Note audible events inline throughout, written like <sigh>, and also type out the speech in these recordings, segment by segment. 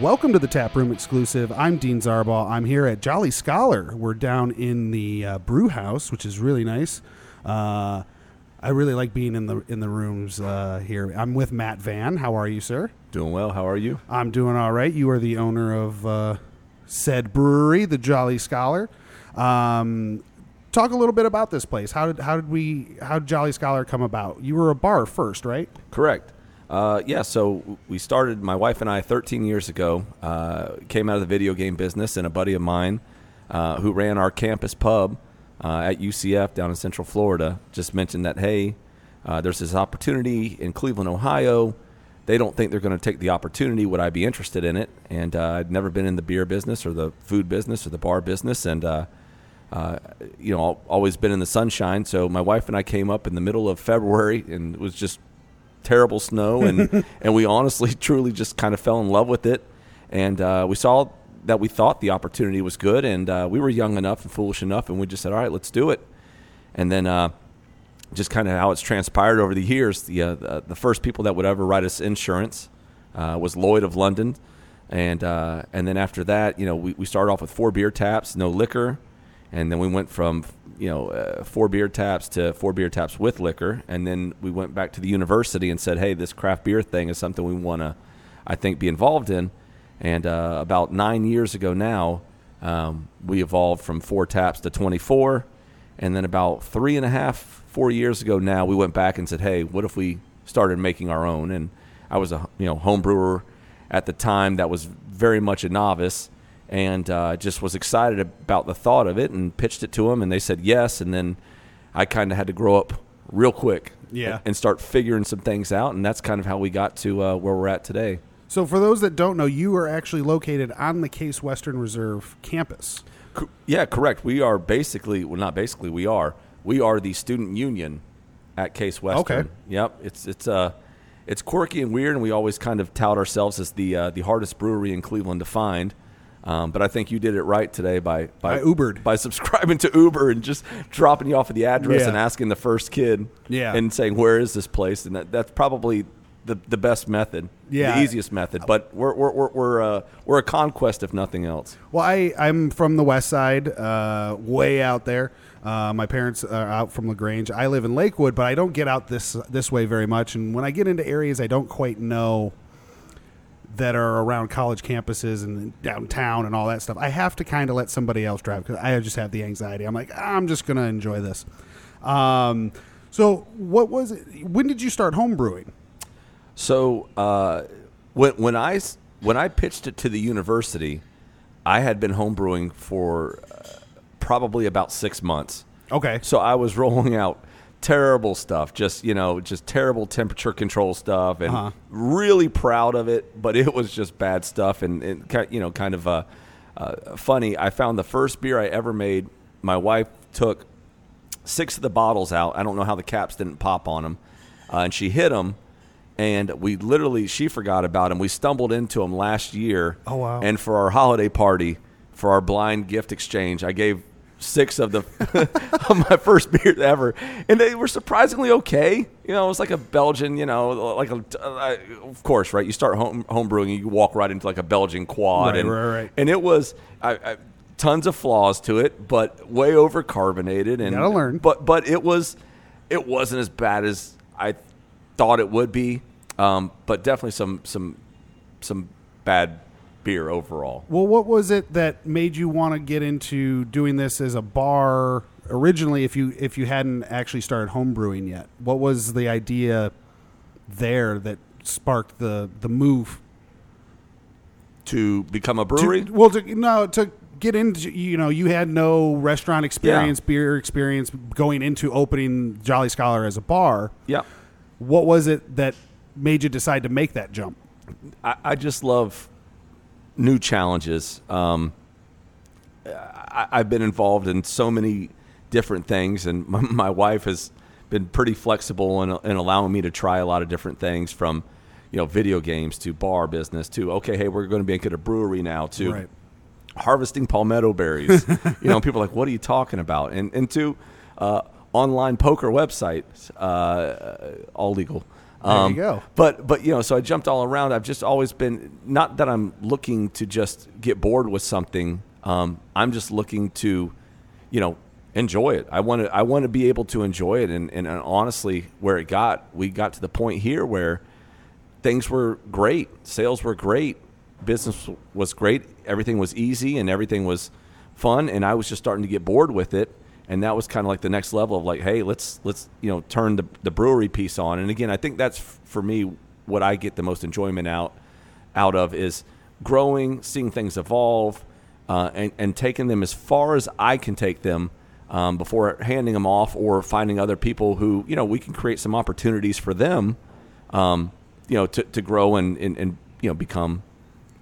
Welcome to the Tap Room exclusive. I'm Dean Zarbaugh. I'm here at Jolly Scholar. We're down in the uh, brew house, which is really nice. Uh, I really like being in the in the rooms uh, here. I'm with Matt Vann. How are you, sir? Doing well. How are you? I'm doing all right. You are the owner of uh, said brewery, the Jolly Scholar. Um, talk a little bit about this place. How did how did we how did Jolly Scholar come about? You were a bar first, right? Correct. Uh, yeah, so we started, my wife and I, 13 years ago, uh, came out of the video game business, and a buddy of mine uh, who ran our campus pub uh, at UCF down in Central Florida just mentioned that, hey, uh, there's this opportunity in Cleveland, Ohio. They don't think they're going to take the opportunity. Would I be interested in it? And I'd never been in the beer business or the food business or the bar business, and you know, always been in the sunshine. So my wife and I came up in the middle of February, and it was just terrible snow, and <laughs> and we honestly, <laughs> truly, just kind of fell in love with it, and uh, we saw that we thought the opportunity was good, and uh, we were young enough and foolish enough, and we just said, all right, let's do it, and then. Uh, just kind of how it's transpired over the years. The, uh, the, the first people that would ever write us insurance uh, was Lloyd of London, and uh, and then after that, you know, we, we started off with four beer taps, no liquor, and then we went from you know uh, four beer taps to four beer taps with liquor, and then we went back to the university and said, hey, this craft beer thing is something we want to, I think, be involved in. And uh, about nine years ago now, um, we evolved from four taps to 24, and then about three and a half, four years ago now, we went back and said, hey, what if we started making our own? And I was a you know home brewer at the time that was very much a novice and uh, just was excited about the thought of it and pitched it to them, and they said yes. And then I kind of had to grow up real quick, Yeah. and start figuring some things out, and that's kind of how we got to uh, where we're at today. So, for those that don't know, you are actually located on the Case Western Reserve campus. Co- yeah, correct. We are basically, well, not basically, we are. We are the student union at Case Western. Okay. Yep. It's it's uh it's quirky and weird, and we always kind of tout ourselves as the uh, the hardest brewery in Cleveland to find. Um, but I think you did it right today by by I Ubered. by subscribing to Uber and just dropping you off at the address Yeah. and asking the first kid Yeah. and saying where is this place, and that, that's probably the the best method, Yeah. the easiest method. But we're we're we're we're, uh, we're a conquest if nothing else. Well, I, I'm from the west side, uh, way out there. Uh, my parents are out from Lagrange. I live in Lakewood, but I don't get out this this way very much. And when I get into areas I don't quite know that are around college campuses and downtown and all that stuff, I have to kind of let somebody else drive because I just have the anxiety. I'm like, I'm just going to enjoy this. Um, so, what was it? When did you start home brewing? So uh, when when I when I pitched it to the university, I had been homebrewing for uh, probably about six months. Okay. So I was rolling out terrible stuff, just you know, just terrible temperature control stuff, and Uh-huh. really proud of it. But it was just bad stuff, and, and you know, kind of uh, uh, funny. I found the first beer I ever made. My wife took six of the bottles out. I don't know how the caps didn't pop on them, uh, and she hit them. And we literally, she forgot about them. We stumbled into them last year. Oh, wow. And for our holiday party, for our blind gift exchange, I gave six of the <laughs> of my first beer ever, and they were surprisingly okay. You know, it was like a Belgian. You know, like a uh, of course, right? You start home home brewing, you walk right into like a Belgian quad, Right, and right, right. and it was I, I, tons of flaws to it, but way over carbonated and gotta learn. But but it was it wasn't as bad as I thought it would be. Um, but definitely some some some bad beer overall. Well, what was it that made you want to get into doing this as a bar originally? If you if you hadn't actually started home brewing yet, what was the idea there that sparked the the move? To become a To, brewery, well, to, no, to get into you know you had no restaurant experience, beer experience going into opening Jolly Scholar as a bar. yeah. What was it that made you decide to make that jump? I, I just love new challenges. Um, I, I've been involved in so many different things, and <laughs> my, my wife has been pretty flexible in, in allowing me to try a lot of different things from, you know, video games to bar business to okay, hey, we're going to make it a brewery now to Right. harvesting palmetto berries. <laughs> you know, people are like, what are you talking about? And and to uh, online poker websites, uh, all legal. Um, you go. But but you know, so I jumped all around. I've just always been not that I'm looking to just get bored with something. Um, I'm just looking to, you know, enjoy it. I want to I want to be able to enjoy it. And, and and honestly, where it got, we got to the point here where things were great, sales were great, business was great, everything was easy, and everything was fun. And I was just starting to get bored with it and that was kind of like the next level of like hey let's let's you know turn the, the brewery piece on. And again i think that's for me what i get the most enjoyment out out of is growing seeing things evolve uh, and, and taking them as far as i can take them um, before handing them off or finding other people who you know we can create some opportunities for them um, you know to, to grow and, and, and you know become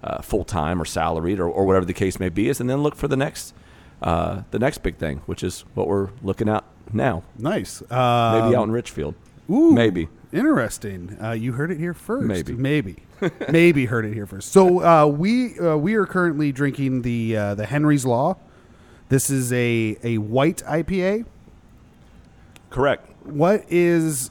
uh, full time or salaried or, or whatever the case may be is and then look for the next uh, the next big thing, which is what we're looking at now. Nice. Maybe Um, out in Richfield. Ooh, Maybe. Interesting. Uh, you heard it here first. Maybe. maybe, <laughs> maybe heard it here first. So uh, we uh, we are currently drinking the uh, the Henry's Law. This is a a white IPA. Correct. What is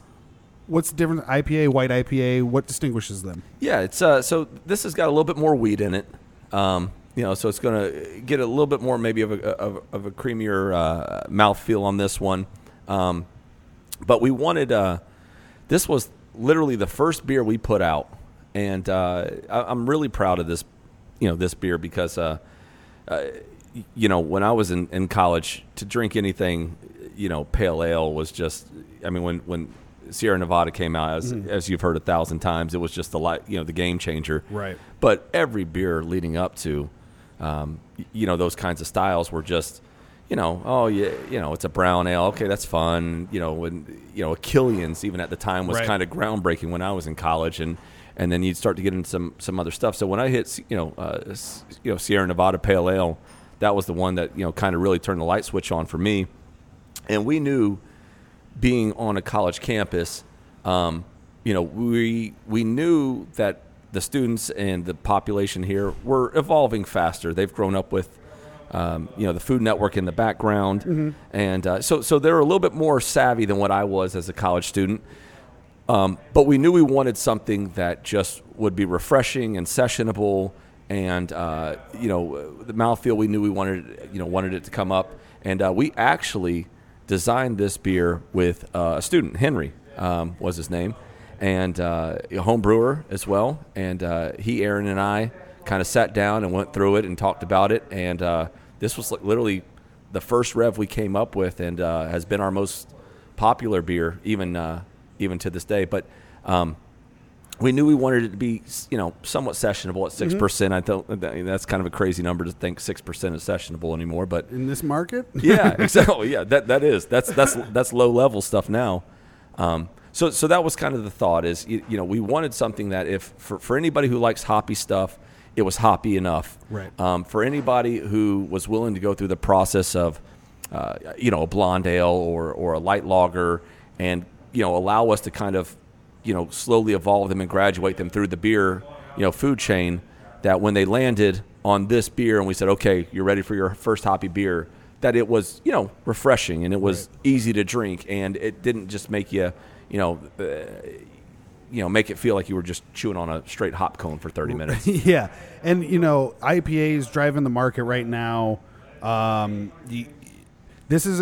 what's the difference? IPA, white IPA. What distinguishes them? Yeah, it's uh, so this has got a little bit more wheat in it. Um, you know, so it's going to get a little bit more maybe of a of, of a creamier uh, mouthfeel on this one. Um, but we wanted uh, this was literally the first beer we put out, and uh, I, I'm really proud of this. You know, this beer because uh, uh, you know when I was in, in college to drink anything, you know, pale ale was just. I mean, when when Sierra Nevada came out, as as you've heard a thousand times, it was just the light, you know, the game changer. Right. But every beer leading up to, um, you know, those kinds of styles were just, you know, oh yeah, you know, it's a brown ale. Okay, that's fun. You know, when you know, Killian's even at the time was Right. kind of groundbreaking when I was in college, and and then you'd start to get into some some other stuff. So when I hit, you know, uh, you know, Sierra Nevada Pale Ale, that was the one that you know kind of really turned the light switch on for me, and we knew being on a college campus, um, you know, we we knew that the students and the population here were evolving faster. They've grown up with, um, you know, the Food Network in the background, and uh, so so they're a little bit more savvy than what I was as a college student. Um, but we knew we wanted something that just would be refreshing and sessionable, and uh, you know the mouthfeel. We knew we wanted you know wanted it to come up, and uh, we actually designed this beer with uh, a student. Henry um, was his name, and uh, a home brewer as well. And uh, he, Aaron, and I kind of sat down and went through it and talked about it. And uh, this was like literally the first rev we came up with, and uh, has been our most popular beer, even uh, even to this day. But um, we knew we wanted it to be, you know, somewhat sessionable at 6 percent. I don't. that- That's kind of a crazy number to think six percent is sessionable anymore. But In this market? yeah, <laughs> exactly. Yeah, that that is that's that's that's low level stuff now. Um, so so that was kind of the thought is you, you know we wanted something that if for for anybody who likes hoppy stuff, it was hoppy enough. Right. Um, for anybody who was willing to go through the process of, uh, you know, a blonde ale or or a light lager, and you know allow us to kind of, you know, slowly evolve them and graduate them through the beer, you know, food chain. That when they landed on this beer and we said, okay, you're ready for your first hoppy beer, that it was you know refreshing and it was easy to drink and it didn't just make you, you know. Uh, you know, make it feel like you were just chewing on a straight hop cone for 30 <laughs> minutes. yeah, and you know IPAs driving the market right now. Um, you, this is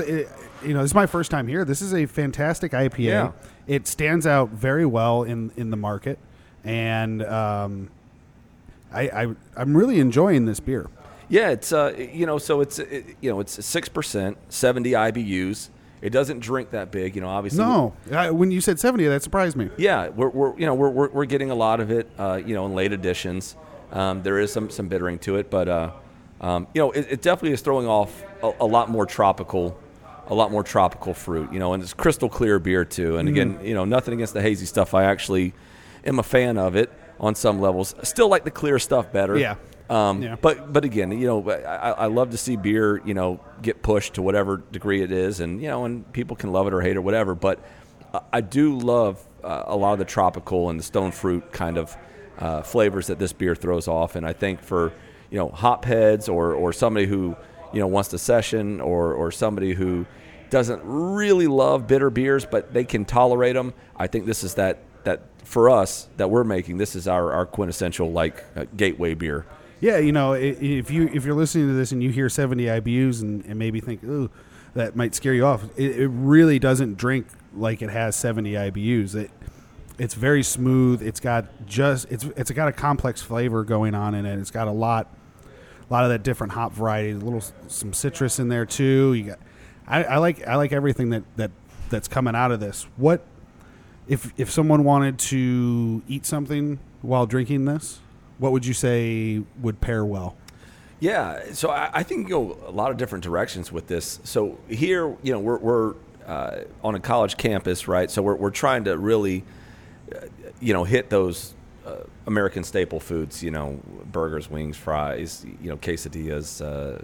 you know this is my first time here. This is a fantastic IPA. Yeah. It stands out very well in in the market, and um, I, I I'm really enjoying this beer. Yeah, it's uh, you know, so it's it, you know, it's six percent, seventy IBUs. It doesn't drink that big, you know. Obviously, No, I, when you said seventy, that surprised me. yeah, we're, we're you know we're, we're, we're getting a lot of it, uh, you know, in late editions. Um, there is some some bittering to it, but uh, um, you know, it, it definitely is throwing off a, a lot more tropical, a lot more tropical fruit, you know, and it's crystal clear beer too. And again, you know, nothing against the hazy stuff. I actually am a fan of it on some levels. Still like the clear stuff better. Yeah. Um, Yeah. But but again, you know, I, I love to see beer, you know, get pushed to whatever degree it is, and you know, and people can love it or hate it or whatever. But I- do love uh, a lot of the tropical and the stone fruit kind of uh, flavors that this beer throws off, and I think for you know hop heads or or somebody who you know wants to session or or somebody who doesn't really love bitter beers but they can tolerate them, I think this is that that for us that we're making this is our, our quintessential like uh, gateway beer. Yeah, you know, if you if you're listening to this and you hear 70 IBUs and, and maybe think, ooh, that might scare you off. It, it really doesn't drink like it has 70 IBUs. It it's very smooth. It's got just it's it's got a complex flavor going on in it. It's got a lot a lot of that different hop variety, a little some citrus in there too. You got I, I like I like everything that, that that's coming out of this. What if if someone wanted to eat something while drinking this, what would you say would pair well? Yeah, so I, I think you go a lot of different directions with this. So here, you know, we're, we're uh, on a college campus, right? So we're, we're trying to really, uh, you know, hit those uh, American staple foods, you know, burgers, wings, fries, you know, quesadillas, uh,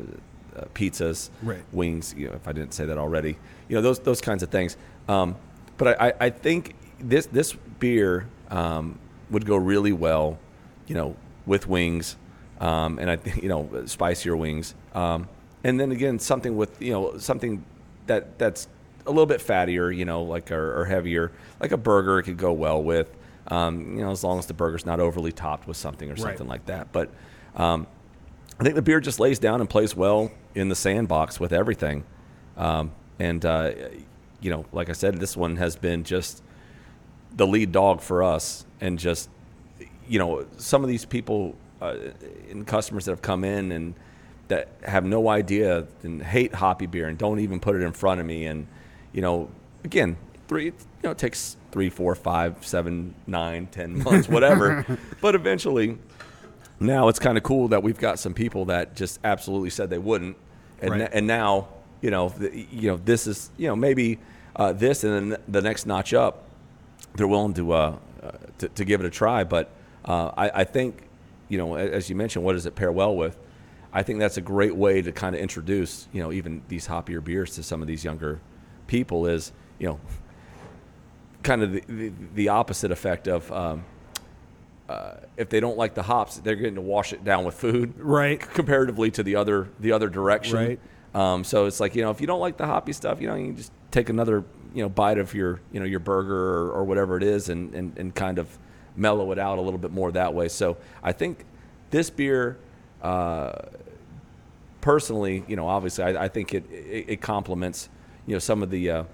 uh, pizzas, Right. wings. You know, if I didn't say that already, you know, those those kinds of things. Um, but I, I, I think this this beer um, would go really well, you know, with wings, um, and I think <laughs> you know spicier wings, um, and then again something with you know something that that's a little bit fattier, you know, like or, or heavier, like a burger it could go well with, um, you know, as long as the burger's not overly topped with something or Right. something like that. But um, I think the beer just lays down and plays well in the sandbox with everything. Um, and, uh, you know, like I said, this one has been just the lead dog for us. And just, you know, some of these people uh, and customers that have come in and that have no idea and hate hoppy beer and don't even put it in front of me. And, you know, again, three, you know, it takes three, four, five, seven, nine, ten <laughs> months, whatever. but eventually, now it's kind of cool that we've got some people that just absolutely said they wouldn't, and Right. and now you know the, you know this is you know maybe uh, this and then the next notch up, they're willing to uh, uh, to, to give it a try. But uh, I, I think you know as you mentioned, what does it pair well with? I think that's a great way to kind of introduce you know even these hoppier beers to some of these younger people. Is you know kind of the, the, the opposite effect of um, uh, if they don't like the hops, they're getting to wash it down with food, Right. <laughs> Comparatively to the other the other direction, Right. Um, so it's like you know if you don't like the hoppy stuff, you know you can just take another you know bite of your you know your burger or, or whatever it is, and, and and kind of mellow it out a little bit more that way. So I think this beer. Uh, personally, you know, obviously, I, I think it, it it complements, you know, some of the, uh,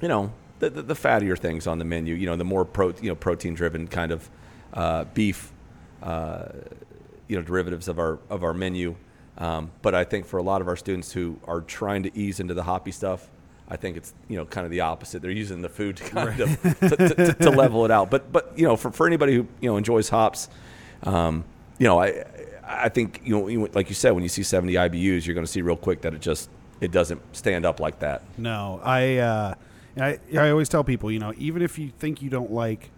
you know, the, the the fattier things on the menu. You know, the more pro, you know, protein driven kind of uh, beef, uh, you know, derivatives of our of our menu. Um, but I think for a lot of our students who are trying to ease into the hoppy stuff, I think it's you know kind of the opposite. They're using the food to <laughs> kind of to, to, to, to level it out. But but you know, for for anybody who you know enjoys hops, um, you know, I I think you know, like you said, when you see 70 IBUs, you're going to see real quick that it just it doesn't stand up like that. No, I, uh, I I always tell people, you know, even if you think you don't like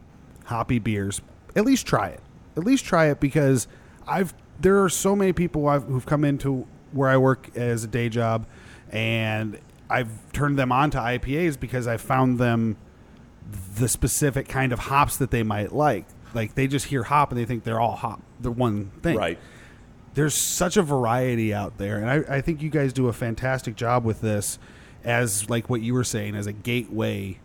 hoppy beers, at least try it. At least try it because I've there are so many people I've, who've come into where I work as a day job, and I've turned them on to IPAs because I found them the specific kind of hops that they might like. Like they just hear hop and they think they're all hop, the one thing Right. there's such a variety out there and I, I think you guys do a fantastic job with this as like what you were saying as a gateway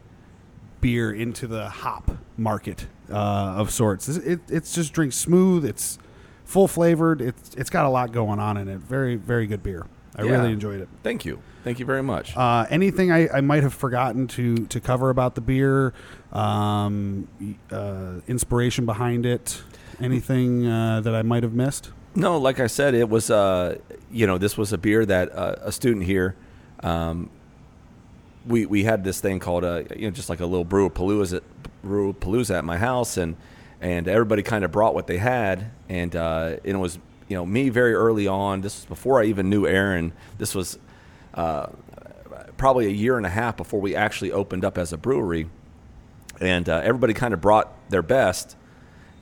beer into the hop market uh, of sorts it, it, it's just drinks smooth it's full flavored it's, it's got a lot going on in it very very good beer i Yeah. really enjoyed it Thank you. Thank you very much. uh, anything I, I might have forgotten to, to cover about the beer, um, uh, inspiration behind it, anything uh, that I might have missed? No, like I said, it was uh, you know this was a beer that uh, a student here. Um, we we had this thing called a you know just like a little brew palooza brew palooza at my house and and everybody kind of brought what they had and uh, and it was you know me very early on. This was before I even knew Aaron. This was uh, probably a year and a half before we actually opened up as a brewery, and uh, everybody kind of brought their best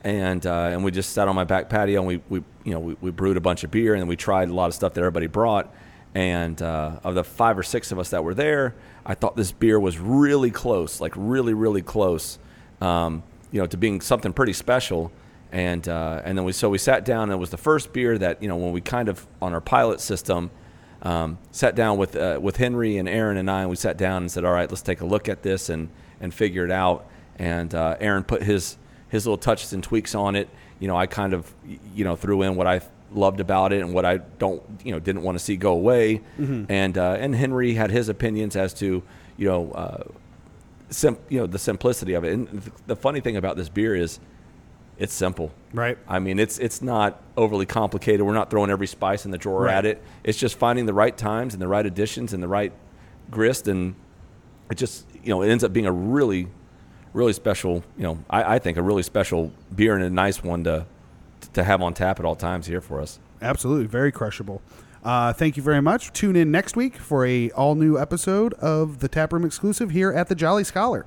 and uh, and we just sat on my back patio and we, we you know we, we brewed a bunch of beer and we tried a lot of stuff that everybody brought and uh, of the five or six of us that were there I thought this beer was really close like really really close um, you know to being something pretty special and uh, and then we so we sat down and it was the first beer that you know when we kind of on our pilot system um, sat down with uh, with Henry and Aaron and I and we sat down and said all right let's take a look at this and and figure it out and uh, Aaron put his his little touches and tweaks on it. You know, I kind of you know threw in what I loved about it and what I don't you know didn't want to see go away, and uh, and Henry had his opinions as to you know. Uh, sim- you know the simplicity of it, and th- the funny thing about this beer is, it's simple. Right. I mean, it's it's not overly complicated. We're not throwing every spice in the drawer Right. at it. It's just finding the right times and the right additions and the right grist, and it just you know it ends up being a really, really special. You know, I, I think a really special beer and a nice one to to have on tap at all times here for us. Absolutely, very crushable. Uh, thank you very much. Tune in next week for a all new episode of the Taproom exclusive here at the Jolly Scholar.